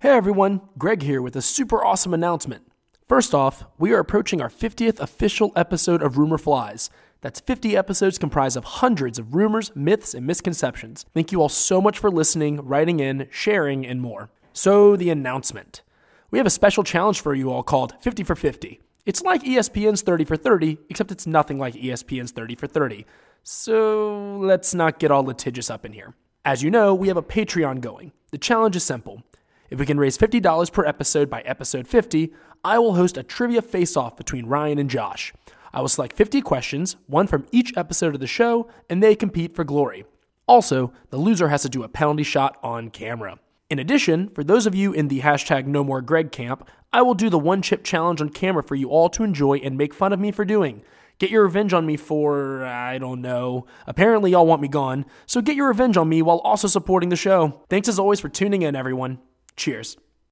Hey everyone, Greg here with a super awesome announcement. First off, we are approaching our 50th official episode of Rumor Flies. That's 50 episodes comprised of hundreds of rumors, myths, and misconceptions. Thank you all so much for listening, writing in, sharing, and more. So, the announcement. We have a special challenge for you all called 50 for 50. It's like ESPN's 30 for 30, except it's nothing like ESPN's 30 for 30. So, let's not get all litigious up in here. As you know, we have a Patreon going. The challenge is simple. If we can raise $50 per episode by episode 50, I will host a trivia face off between Ryan and Josh. I will select 50 questions, one from each episode of the show, and they compete for glory. Also, the loser has to do a penalty shot on camera. In addition, for those of you in the hashtag no more Greg camp, I will do the one chip challenge on camera for you all to enjoy and make fun of me for doing. Get your revenge on me for, I don't know. Apparently, y'all want me gone, so get your revenge on me while also supporting the show. Thanks as always for tuning in, everyone. Cheers.